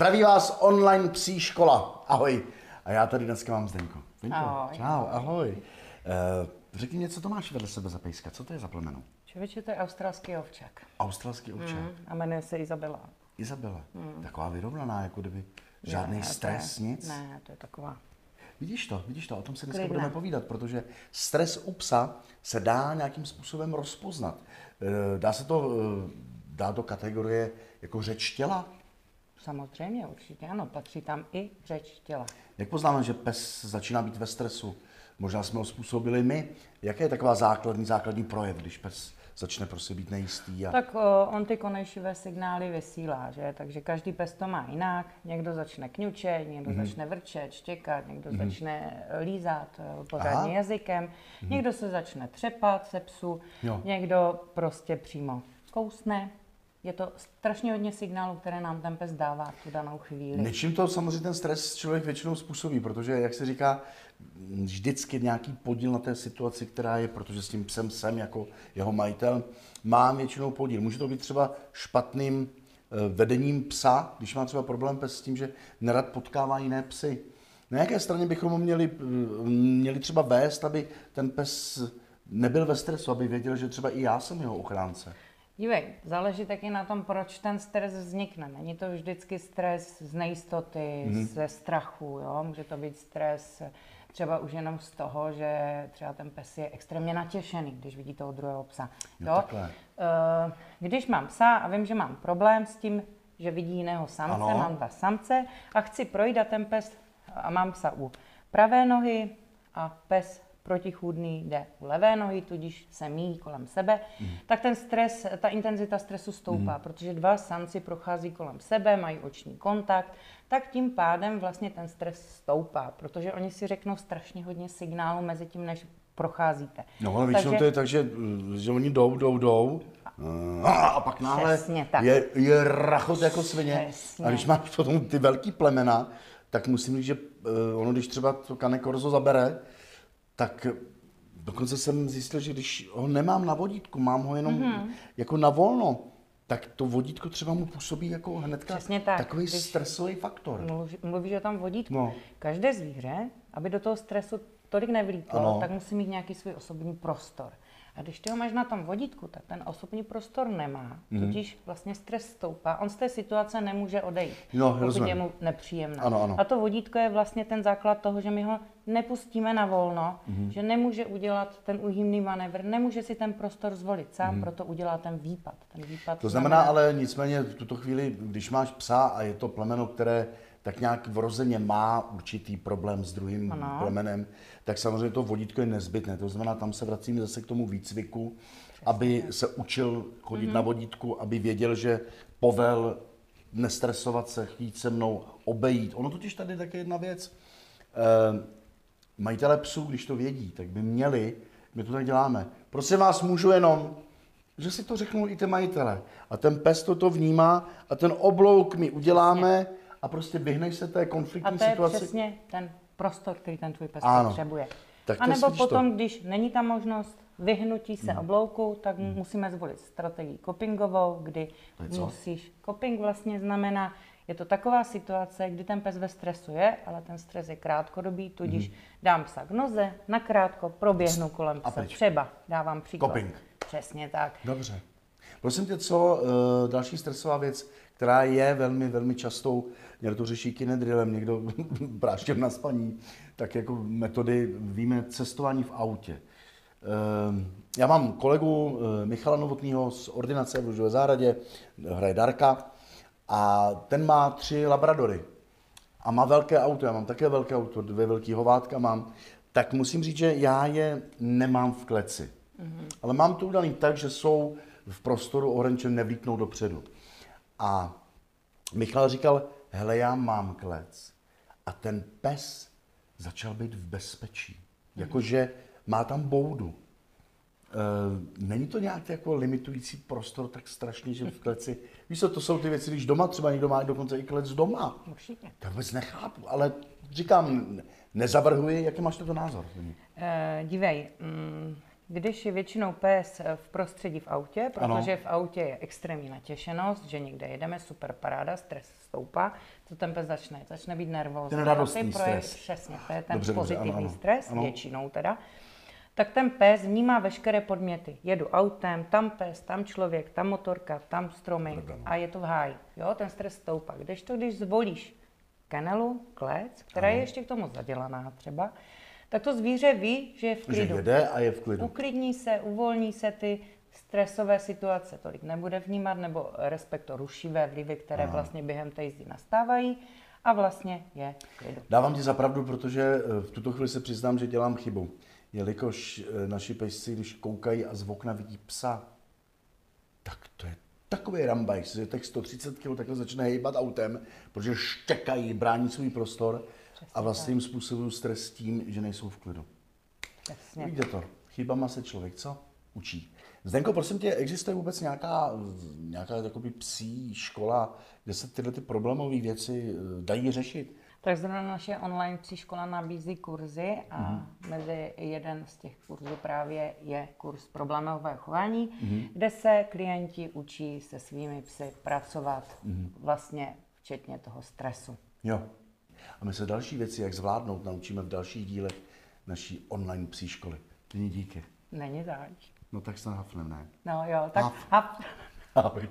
Zdraví vás online psí škola. Ahoj. A já tady dneska mám Zdenko. Zdenko, Ahoj. Čau, ahoj. Uh, řekni mě, co to máš vedle sebe za pejska? Co to je za plemeno? Člověče, to je australský ovčák. Australský ovčák. Mm, a jmenuje se Izabela. Izabela. Taková vyrovnaná, jako kdyby žádný Ne, to stres, je, nic. Ne, to je taková. Vidíš to, vidíš to, o tom se dneska Klidná. budeme povídat, protože stres u psa se dá nějakým způsobem rozpoznat. Eh, Dá se to eh, dát do kategorie jako řeč těla? Samozřejmě, určitě ano, patří tam i řeč těla. Jak poznáme, že pes začíná být ve stresu? Možná jsme ho způsobili my. Jaké je taková základní, základní projev, když pes začne prostě být nejistý? A... Tak o, on ty konejšivé signály vysílá, že? Takže každý pes to má jinak. Někdo začne kňučet, někdo Mhm. mm-hmm. začne vrčet, štěkat, někdo mm-hmm. začne lízat eh, pořádně Aha. Jazykem, mm-hmm. někdo se začne třepat se psu, Jo. někdo prostě přímo kousne. Je to strašně hodně signálů, které nám ten pes dává v tu danou chvíli. Něčím to samozřejmě ten stres člověk většinou způsobí, protože, jak se říká, vždycky nějaký podíl na té situaci, která je, protože s tím psem jsem jako jeho majitel, mám většinou podíl. Může to být třeba špatným eh, vedením psa, když má třeba problém pes s tím, že nerad potkává jiné psy. Na jaké straně bychom ho měli, eh, měli třeba vést, aby ten pes nebyl ve stresu, aby věděl, že třeba i já jsem jeho ochránce. Dívej, záleží taky na tom, proč ten stres vznikne. Není to vždycky stres z nejistoty, Mhm. mm-hmm. ze strachu, jo? může to být stres třeba už jenom z toho, že třeba ten pes je extrémně natěšený, když vidí toho druhého psa. Jo, takhle. Eh, Když mám psa a vím, že mám problém s tím, že vidí jiného samce, ano. mám dva samce a chci projít a ten pes a mám psa u pravé nohy a pes protichůdný jde u levé nohy, tudíž se míjí kolem sebe, mm. tak ten stres, ta intenzita stresu stoupá, mm. protože dva samci prochází kolem sebe, mají oční kontakt, tak tím pádem vlastně ten stres stoupá, protože oni si řeknou strašně hodně signálů mezi tím, než procházíte. No, ale většinou to je tak, že, že oni jdou, jdou, jdou a, a pak náhle je, je rachot jako svině. Přesně. A když máš potom ty velký plemena, tak musím říct, že eh, ono, když třeba to Cane Corso zabere, tak dokonce jsem zjistil, že když ho nemám na vodítku, mám ho jenom Mhm. mm-hmm. jako na volno, tak to vodítko třeba mu působí jako hnedka Přesně tak. takový Když- stresový faktor. Mluví, mluvíš o tom vodítku. No. No. Každé zvíře, aby do toho stresu tolik nevlítlo, Ano. tak musí mít nějaký svůj osobní prostor. A když ty ho máš na tom vodítku, tak ten osobní prostor nemá, Mhm. tudíž vlastně stres stoupá. On z té situace nemůže odejít, No, pokud rozumím. je mu nepříjemná. Ano, ano. A to vodítko je vlastně ten základ toho, že my ho nepustíme na volno, Mhm. že nemůže udělat ten úhymný manévr, nemůže si ten prostor zvolit sám, proto udělá ten výpad. Ten výpad. To znamená ale nicméně v tuto chvíli, když máš psa a je to plemeno, které tak nějak vrozeně má určitý problém s druhým Ano. plemenem, tak samozřejmě to vodítko je nezbytné. To znamená, tam se vracíme zase k tomu výcviku, aby se učil chodit Mhm. na vodítku, aby věděl, že povel nestresovat se, chtít se mnou obejít. Ono totiž tady je také jedna věc. Eh, majitele psů, když to vědí, tak by měli, my to tak děláme, prosím vás, můžu jenom, že si to řeknou i ty majitele. A ten pes to vnímá a ten oblouk my uděláme a prostě vyhneš se té A konfliktní to je situaci. přesně ten prostor, který ten tvůj pes Ano. potřebuje. Tak a nebo vidíš to. potom, když není ta možnost vyhnutí se Hmm. oblouku, tak musíme zvolit strategii copingovou, kdy musíš... Coping vlastně znamená, je to taková situace, kdy ten pes ve stresu je, ale ten stres je krátkodobý, tudíž dám psa k noze, nakrátko proběhnu kolem Hmm. A psa. Třeba, dávám příklad. Coping. Přesně tak. Dobře. Prosím tě, co uh, další stresová věc, která je velmi, velmi častou, někdo to řeší kinedrilem, někdo práštěm na spaní, tak jako metody víme cestování v autě. Uh, já mám kolegu uh, Michala Novotného z ordinace v Lužové zahradě, hraje Darka, a ten má tři labradory a má velké auto, já mám také velké auto, dvě velký hovátka mám, tak musím říct, že já je nemám v kleci. Mm-hmm. Ale mám to udaný tak, že jsou v prostoru ohraničen, nevlítnou dopředu. A Michal říkal, hele, já mám klec. A ten pes začal být v bezpečí. Jakože má tam boudu. E, není to nějak jako limitující prostor tak strašně, že v kleci... Víš co, to jsou ty věci, když doma třeba někdo má dokonce i klec doma. Určitě. To vůbec nechápu, ale říkám, nezavrhuji, jaký máš to názor? Eh, dívej, mm, Když je většinou pes v prostředí v autě, protože ano. v autě je extrémní natěšenost, že někde jedeme, super paráda, stres stoupá, co ten pes začne? Začne být nervózní. Ten radostný stres. Přesně, to je ten Dobře, dobře, pozitivní ano, ano. stres, Ano. většinou teda. Tak ten pes vnímá veškeré podměty. Jedu autem, tam pes, tam člověk, tam motorka, tam stromy a je to v háji. Jo, ten stres stoupá. Když to, když zvolíš kenelu, klec, která je ještě k tomu zadělaná třeba, tak to zvíře ví, že je v Že klidu. jede a je v klidu. Uklidní se, uvolní se ty stresové situace tolik nebude vnímat, nebo respekto rušivé vlivy, které vlastně během té jízdy nastávají a vlastně je v klidu. Dávám ti za pravdu, protože eh, v tuto chvíli se přiznám, že dělám chybu. Jelikož eh, naši pejsci, když koukají a z okna vidí psa, tak to je takový rambajs, že těch 130 kg takhle začne hejbat autem, protože štěkají, brání svůj prostor a vlastně jim způsobují stres tím, že nejsou v klidu. Přesně. Vidíte to, chybama se člověk co? Učí. Zdenko, prosím tě, existuje vůbec nějaká, nějaká jakoby psí škola, kde se tyhle ty problémové věci eh, dají řešit? Tak zrovna naše online psí škola nabízí kurzy a Mhm. mezi jeden z těch kurzů právě je kurz problémového chování, Mhm. kde se klienti učí se svými psy pracovat Mhm. vlastně včetně toho stresu. Jo. A my se další věci, jak zvládnout, naučíme v dalších dílech naší online psí školy. Nyní díky. Není zač. No tak se hafnem, ne? No jo, tak Haf. haf. Ahoj.